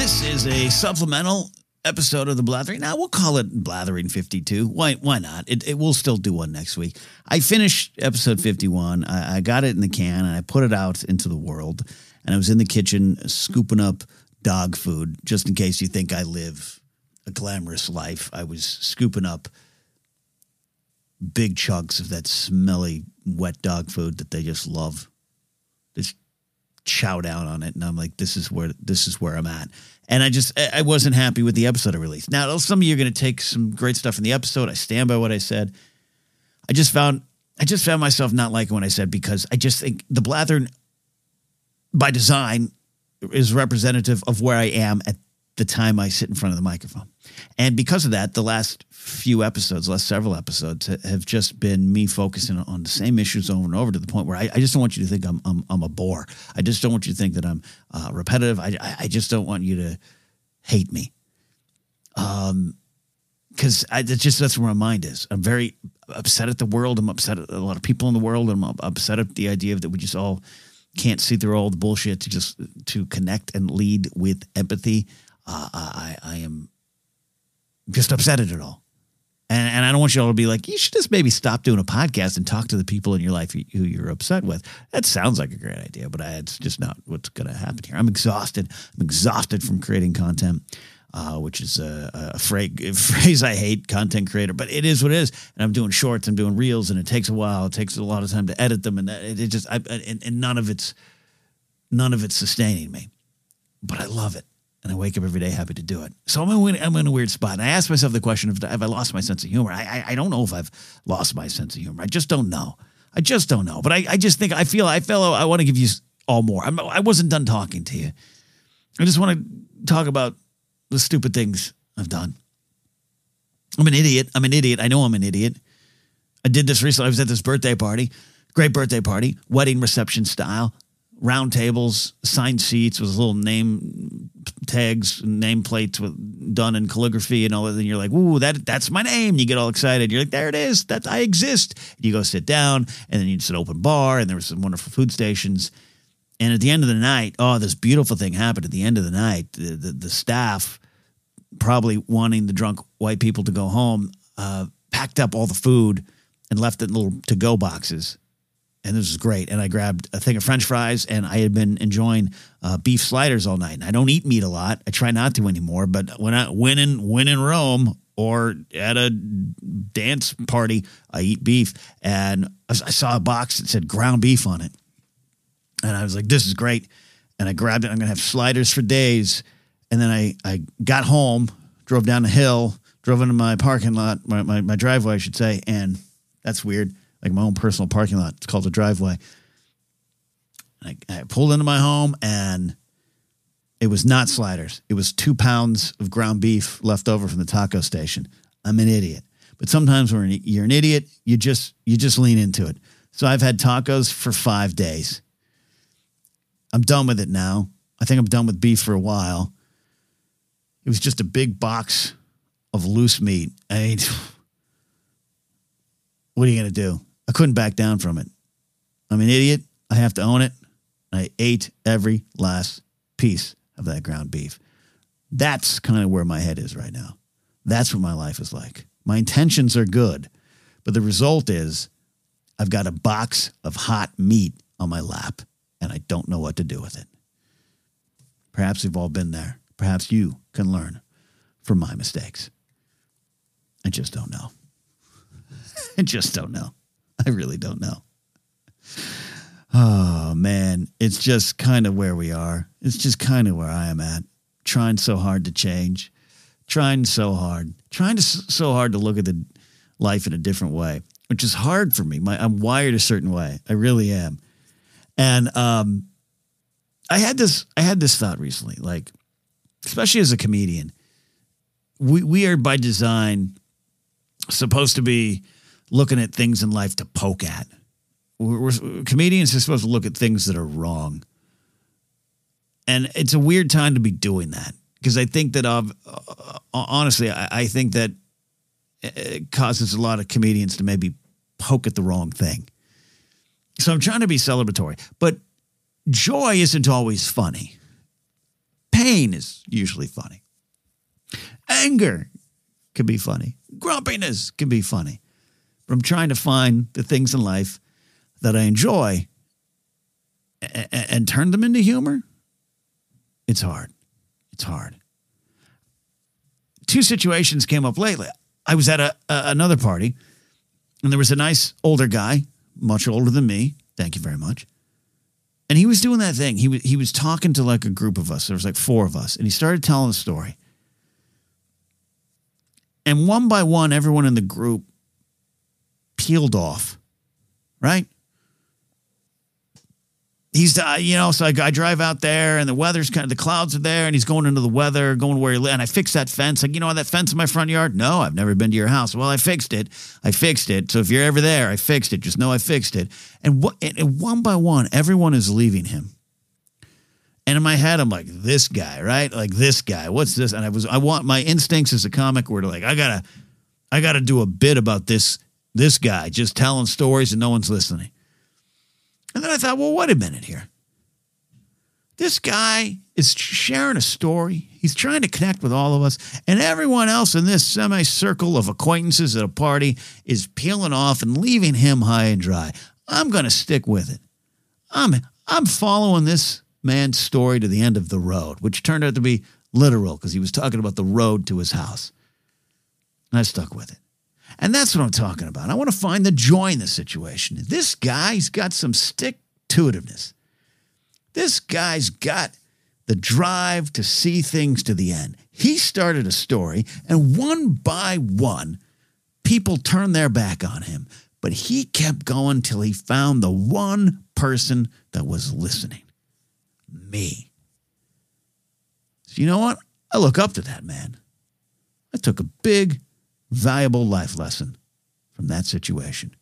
This is a supplemental episode of the Blathering. Now we'll call it Blathering 52. Why? Why not? It, it we'll still do one next week. I finished episode 51. I, I got it in the can and I put it out into the world. And I was in the kitchen scooping up dog food, just in case you think I live a glamorous life. I was scooping up big chunks of that smelly wet dog food that they just love. Chow down on it, and I'm like, this is where this is where I'm at. And I just I wasn't happy with the episode I released. Now, some of you are going to take some great stuff from the episode. I stand by what I said. I just found I just found myself not liking what I said because I just think the blathering by design is representative of where I am at the time I sit in front of the microphone. And because of that, the last few episodes, last several episodes, have just been me focusing on the same issues over and over to the point where I, I just don't want you to think I'm, I'm, I'm, a bore. I just don't want you to think that I'm uh, repetitive. I, I just don't want you to hate me. Um, because I just that's where my mind is. I'm very upset at the world. I'm upset at a lot of people in the world. I'm upset at the idea that we just all can't see through all the bullshit to just to connect and lead with empathy. Uh, I I am just upset at it all. And, and I don't want you all to be like, you should just maybe stop doing a podcast and talk to the people in your life who you're upset with. That sounds like a great idea, but I, it's just not what's going to happen here. I'm exhausted. I'm exhausted from creating content, uh, which is a, a, phrase, a, phrase, I hate, content creator, but it is what it is. And I'm doing shorts, I'm doing reels, and it takes a while. It takes a lot of time to edit them, and it, it just, I, and, and none of it's, none of it's sustaining me. But I love it and I wake up every day happy to do it. So I'm in, I'm in a weird spot. And I ask myself the question of have I lost my sense of humor? I, I, I don't know if I've lost my sense of humor. I just don't know. I just don't know. But I, I just think I feel I feel I want to give you all more. I'm, I wasn't done talking to you. I just want to talk about the stupid things I've done. I'm an idiot. I'm an idiot. I know I'm an idiot. I did this recently. I was at this birthday party, great birthday party, wedding reception style round tables, signed seats with little name tags, name plates with done in calligraphy and all that. And you're like, "Ooh, that that's my name!" You get all excited. You're like, "There it is! That I exist." You go sit down, and then it's an open bar, and there was some wonderful food stations. And at the end of the night, oh, this beautiful thing happened. At the end of the night, the the, the staff, probably wanting the drunk white people to go home, uh, packed up all the food and left it in little to go boxes and this was great. And I grabbed a thing of French fries, and I had been enjoying uh, beef sliders all night. And I don't eat meat a lot. I try not to anymore. But when I when in when in Rome or at a dance party, I eat beef. And I saw a box that said ground beef on it, and I was like, "This is great." And I grabbed it. I'm gonna have sliders for days. And then I I got home, drove down the hill, drove into my parking lot, my, my, my driveway, I should say, and that's weird like my own personal parking lot. It's called a driveway. I, I pulled into my home and it was not sliders. It was two pounds of ground beef left over from the taco station. I'm an idiot. But sometimes when you're an idiot, you just you just lean into it. So I've had tacos for five days. I'm done with it now. I think I'm done with beef for a while. It was just a big box of loose meat. I mean, what are you going to do? I couldn't back down from it. I'm an idiot. I have to own it. I ate every last piece of that ground beef. That's kind of where my head is right now. That's what my life is like. My intentions are good, but the result is I've got a box of hot meat on my lap and I don't know what to do with it. Perhaps we've all been there. Perhaps you can learn from my mistakes. I just don't know. I just don't know. I really don't know. Oh man, it's just kind of where we are. It's just kind of where I am at. Trying so hard to change, trying so hard, trying to so hard to look at the life in a different way, which is hard for me. My, I'm wired a certain way. I really am. And um, I had this I had this thought recently, like especially as a comedian, we we are by design supposed to be looking at things in life to poke at. We're, we're, comedians are supposed to look at things that are wrong, and it's a weird time to be doing that because I think that uh, honestly, I, I think that it causes a lot of comedians to maybe poke at the wrong thing. So I'm trying to be celebratory, but joy isn't always funny. Pain is usually funny. Anger can be funny. Grumpiness can be funny. I'm trying to find the things in life that I enjoy and, and turn them into humor. It's hard. It's hard. Two situations came up lately. I was at a, a, another party, and there was a nice older guy, much older than me. Thank you very much. And he was doing that thing. He was he was talking to like a group of us. There was like four of us, and he started telling a story. And one by one, everyone in the group peeled off, right? he's uh, you know so I, I, drive out there and the weather's kind of the clouds are there and he's going into the weather going where he lives and i fix that fence. Like you know that fence in my front yard? No i've never been to your house. Well i fixed it. I fixed it. So if you're ever there i fixed it. Just know i fixed it. And what and one by one everyone is leaving him. And in my head i'm like this guy right? Like this guy what's this? And i was i want my instincts as a comic were to like i gotta i gotta do a bit about this this guy just telling stories and no one's listening and then I thought, well, wait a minute here. This guy is sharing a story. He's trying to connect with all of us. And everyone else in this semicircle of acquaintances at a party is peeling off and leaving him high and dry. I'm going to stick with it. I'm, I'm following this man's story to the end of the road, which turned out to be literal because he was talking about the road to his house. And I stuck with it. And that's what I'm talking about. I want to find the joy in the situation. This guy's got some stick to itiveness. This guy's got the drive to see things to the end. He started a story, and one by one, people turned their back on him. But he kept going till he found the one person that was listening me. So, you know what? I look up to that man. I took a big valuable life lesson from that situation.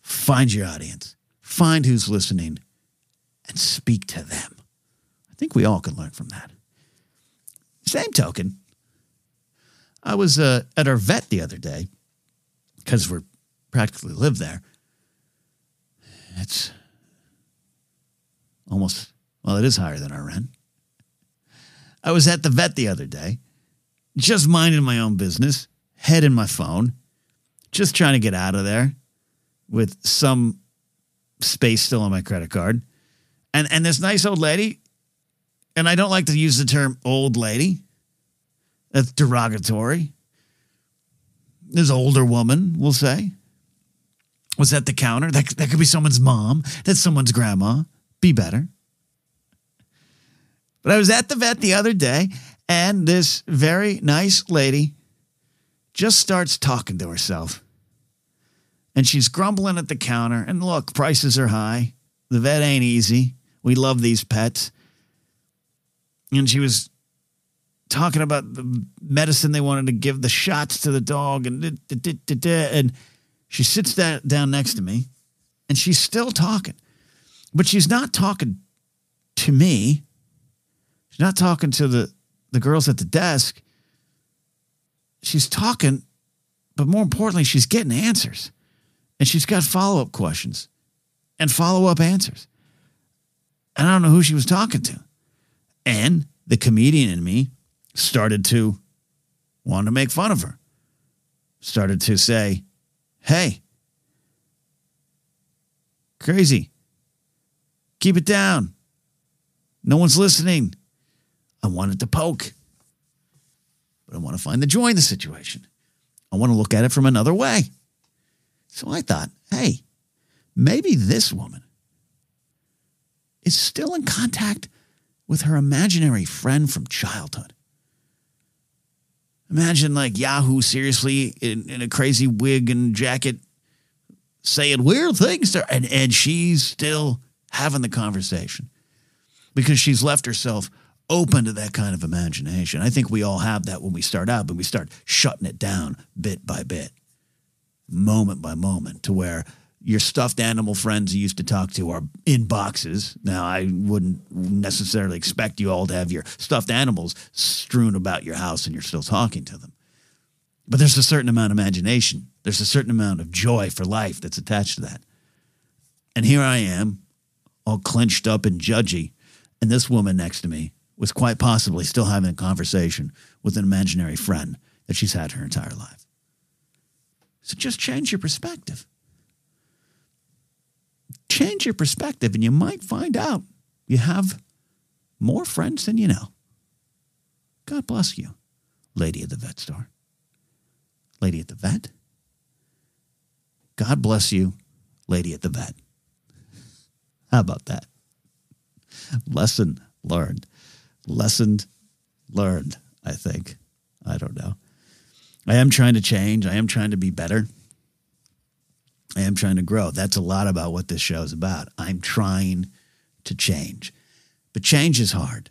Find your audience, find who's listening, and speak to them. I think we all can learn from that. Same token, I was uh, at our vet the other day because we practically live there. It's almost, well, it is higher than our rent. I was at the vet the other day, just minding my own business, head in my phone, just trying to get out of there with some space still on my credit card. And and this nice old lady, and I don't like to use the term old lady. That's derogatory. This older woman, we'll say, was at the counter. That, that could be someone's mom. That's someone's grandma. Be better. But I was at the vet the other day, and this very nice lady just starts talking to herself. And she's grumbling at the counter. And look, prices are high. The vet ain't easy. We love these pets. And she was talking about the medicine they wanted to give, the shots to the dog, and and she sits that down next to me, and she's still talking, but she's not talking to me. She's not talking to the the girls at the desk she's talking, but more importantly, she's getting answers. And she's got follow up questions and follow up answers. And I don't know who she was talking to. And the comedian in me started to want to make fun of her, started to say, Hey, crazy, keep it down. No one's listening. I wanted to poke but I want to find the joy in the situation. I want to look at it from another way. So I thought, hey, maybe this woman is still in contact with her imaginary friend from childhood. Imagine like Yahoo seriously in, in a crazy wig and jacket saying weird things to her, and, and she's still having the conversation because she's left herself open to that kind of imagination. I think we all have that when we start out, but we start shutting it down bit by bit, moment by moment, to where your stuffed animal friends you used to talk to are in boxes. Now, I wouldn't necessarily expect you all to have your stuffed animals strewn about your house and you're still talking to them. But there's a certain amount of imagination, there's a certain amount of joy for life that's attached to that. And here I am, all clenched up and judgy, and this woman next to me was quite possibly still having a conversation with an imaginary friend that she's had her entire life. So just change your perspective. Change your perspective, and you might find out you have more friends than you know. God bless you, lady at the vet store. Lady at the vet. God bless you, lady at the vet. How about that? Lesson learned. Lesson learned, I think. I don't know. I am trying to change. I am trying to be better. I am trying to grow. That's a lot about what this show is about. I'm trying to change. But change is hard.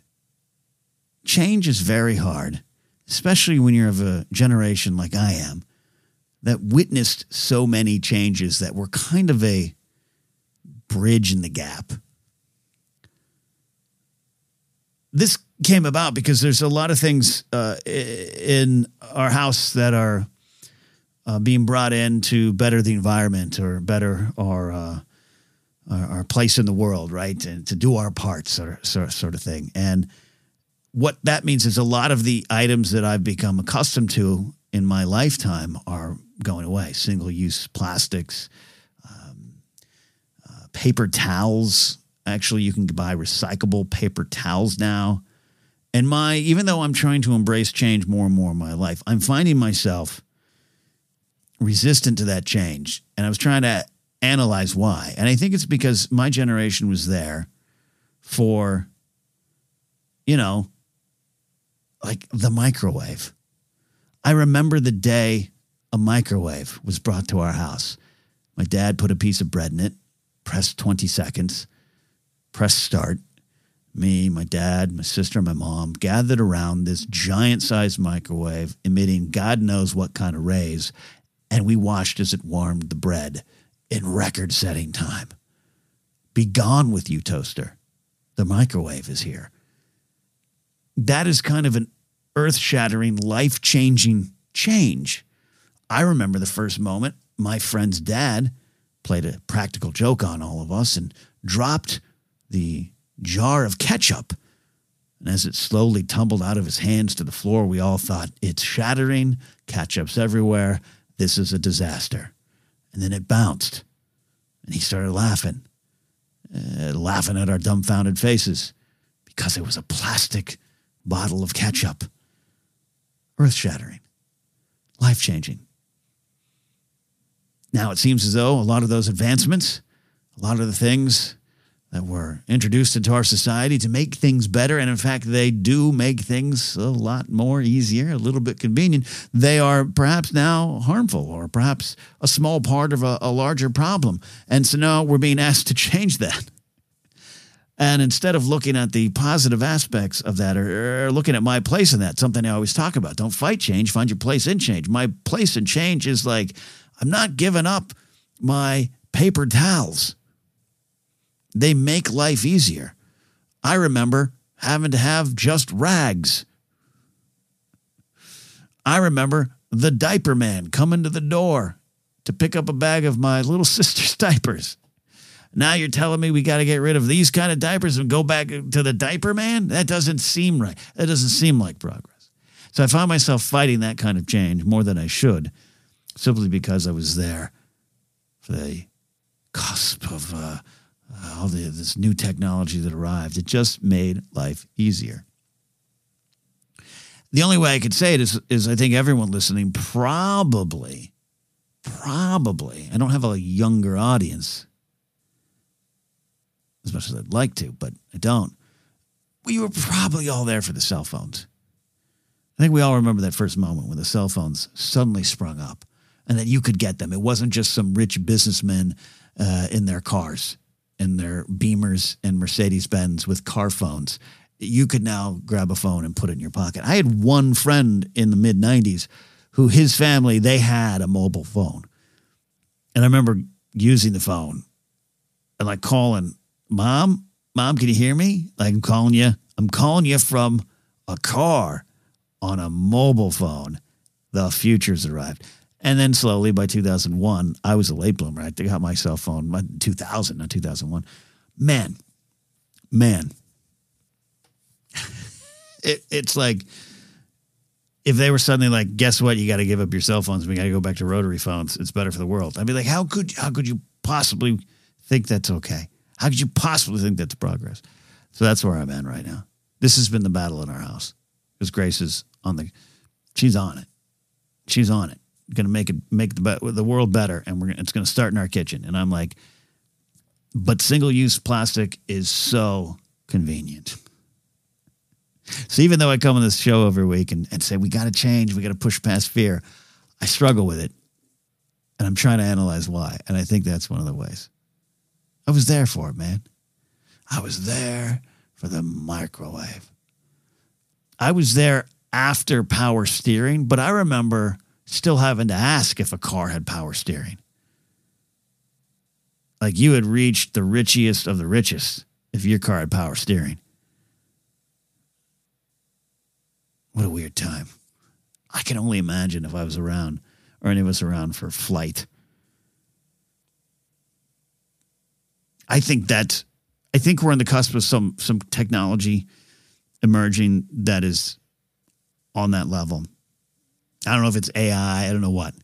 Change is very hard, especially when you're of a generation like I am that witnessed so many changes that were kind of a bridge in the gap. This came about because there's a lot of things uh, in our house that are uh, being brought in to better the environment or better our, uh, our, our place in the world, right? And to do our part, sort of, sort, of thing. And what that means is a lot of the items that I've become accustomed to in my lifetime are going away. Single use plastics, um, uh, paper towels. Actually, you can buy recyclable paper towels now. And my, even though I'm trying to embrace change more and more in my life, I'm finding myself resistant to that change. And I was trying to analyze why. And I think it's because my generation was there for, you know, like the microwave. I remember the day a microwave was brought to our house. My dad put a piece of bread in it, pressed 20 seconds, pressed start. Me, my dad, my sister, my mom gathered around this giant sized microwave, emitting God knows what kind of rays, and we watched as it warmed the bread in record setting time. Be gone with you, toaster. The microwave is here. That is kind of an earth shattering, life changing change. I remember the first moment my friend's dad played a practical joke on all of us and dropped the jar of ketchup. And as it slowly tumbled out of his hands to the floor, we all thought, it's shattering, ketchup's everywhere, this is a disaster. And then it bounced, and he started laughing, uh, laughing at our dumbfounded faces because it was a plastic bottle of ketchup. Earth shattering, life changing. Now it seems as though a lot of those advancements, a lot of the things that were introduced into our society to make things better, and in fact, they do make things a lot more easier, a little bit convenient, they are perhaps now harmful or perhaps a small part of a, a larger problem. And so now we're being asked to change that. And instead of looking at the positive aspects of that or, or, looking at my place in that, something I always talk about, don't fight change, find your place in change. My place in change is like, I'm not giving up my paper towels. They make life easier. I remember having to have just rags. I remember the diaper man coming to the door to pick up a bag of my little sister's diapers. Now you're telling me we got to get rid of these kind of diapers and go back to the diaper man? That doesn't seem right. That doesn't seem like progress. So I found myself fighting that kind of change more than I should simply because I was there for the cusp of uh, all the, this new technology that arrived. It just made life easier. The only way I could say it is, is I think everyone listening probably, probably, I don't have a younger audience as much as I'd like to, but I don't. We were probably all there for the cell phones. I think we all remember that first moment when the cell phones suddenly sprung up and that you could get them. It wasn't just some rich businessmen uh, in their cars. And their Beamers and Mercedes Benz with car phones. You could now grab a phone and put it in your pocket. I had one friend in the mid 90s who his family, they had a mobile phone. And I remember using the phone and like calling, Mom, Mom, can you hear me? Like I'm calling you. I'm calling you from a car on a mobile phone. The future's arrived. And then slowly by 2001, I was a late bloomer. I got my cell phone, my 2000, not 2001. Man, man, it, it's like if they were suddenly like, guess what? You got to give up your cell phones. We got to go back to rotary phones. It's better for the world. I'd be like, how could how could you possibly think that's okay? How could you possibly think that's progress? So that's where I'm at right now. This has been the battle in our house because Grace is on the, she's on it. She's on it going to make it make the the world better, and we're it's going to start in our kitchen. And I'm like, but single use plastic is so convenient. So even though I come on this show every week and, and say we got to change, we got to push past fear, I struggle with it, and I'm trying to analyze why. And I think that's one of the ways. I was there for it, man. I was there for the microwave. I was there after power steering, but I remember still having to ask if a car had power steering. Like you had reached the richest of the richest if your car had power steering. What a weird time. I can only imagine if I was around or any of us around for flight. I think that I think we're on the cusp of some some technology emerging that is on that level. I don't know if it's AI. I don't know what.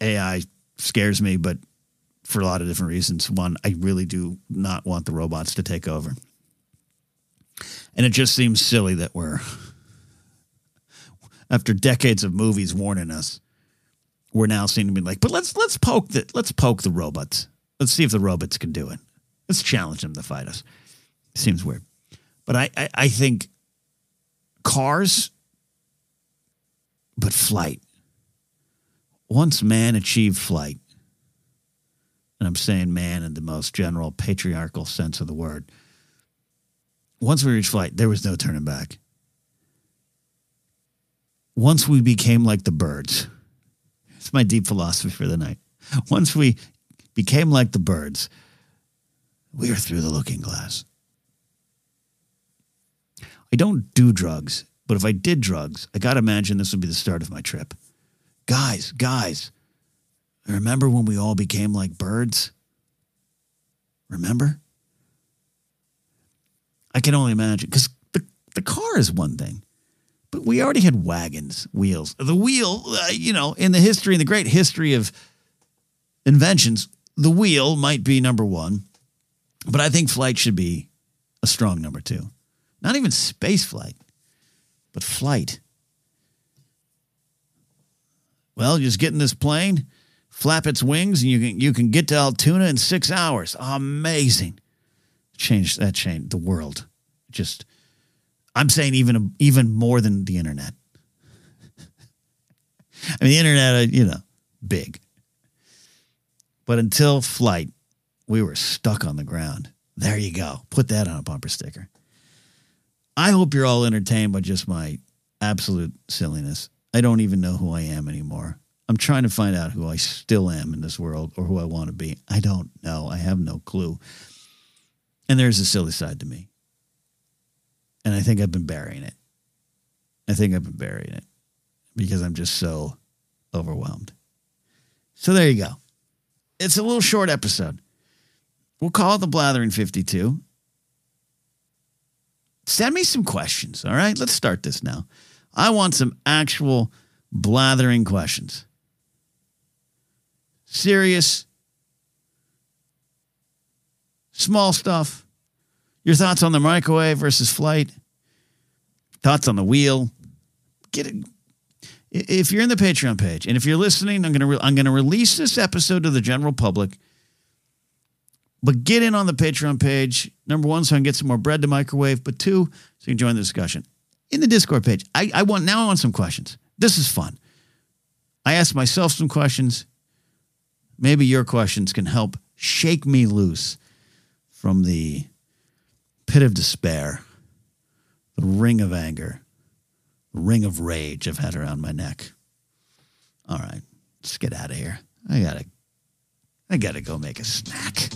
AI scares me, but for a lot of different reasons. One, I really do not want the robots to take over. And it just seems silly that we're, after decades of movies warning us, we're now seeing to be like, but let's let's poke the let's poke the robots. Let's see if the robots can do it. Let's challenge them to fight us. Seems weird. But I, I, I think cars but flight. Once man achieved flight, and I'm saying man in the most general patriarchal sense of the word, once we reached flight, there was no turning back. Once we became like the birds, it's my deep philosophy for the night. Once we became like the birds, we are through the looking glass. I don't do drugs but if I did drugs, I got to imagine this would be the start of my trip. Guys, guys, remember when we all became like birds? Remember? I can only imagine because the, the car is one thing, but we already had wagons, wheels. The wheel, uh, you know, in the history, in the great history of inventions, the wheel might be number one, but I think flight should be a strong number two. Not even space flight but flight. Well, just get in this plane, flap its wings, and you can you can get to Altoona in six hours. Amazing. Change that changed the world. Just I'm saying even even more than the internet. I mean the internet, uh, you know, big. But until flight, we were stuck on the ground. There you go. Put that on a bumper sticker. I hope you're all entertained by just my absolute silliness. I don't even know who I am anymore. I'm trying to find out who I still am in this world or who I want to be. I don't know. I have no clue. And there's a silly side to me. And I think I've been burying it. I think I've been burying it because I'm just so overwhelmed. So there you go. It's a little short episode. We'll call it the Blathering 52 send me some questions. All right, let's start this now. I want some actual blathering questions. Serious, small stuff. Your thoughts on the microwave versus flight? Thoughts on the wheel? Get it. If you're in the Patreon page, and if you're listening, I'm gonna re- I'm gonna release this episode to the general public but get in on the Patreon page. Number one, so I can get some more bread to microwave. But two, so you can join the discussion. In the Discord page, I, I want now I want some questions. This is fun. I ask myself some questions. Maybe your questions can help shake me loose from the pit of despair, the ring of anger, the ring of rage I've had around my neck. All right, let's get out of here. I gotta, I gotta go make a snack.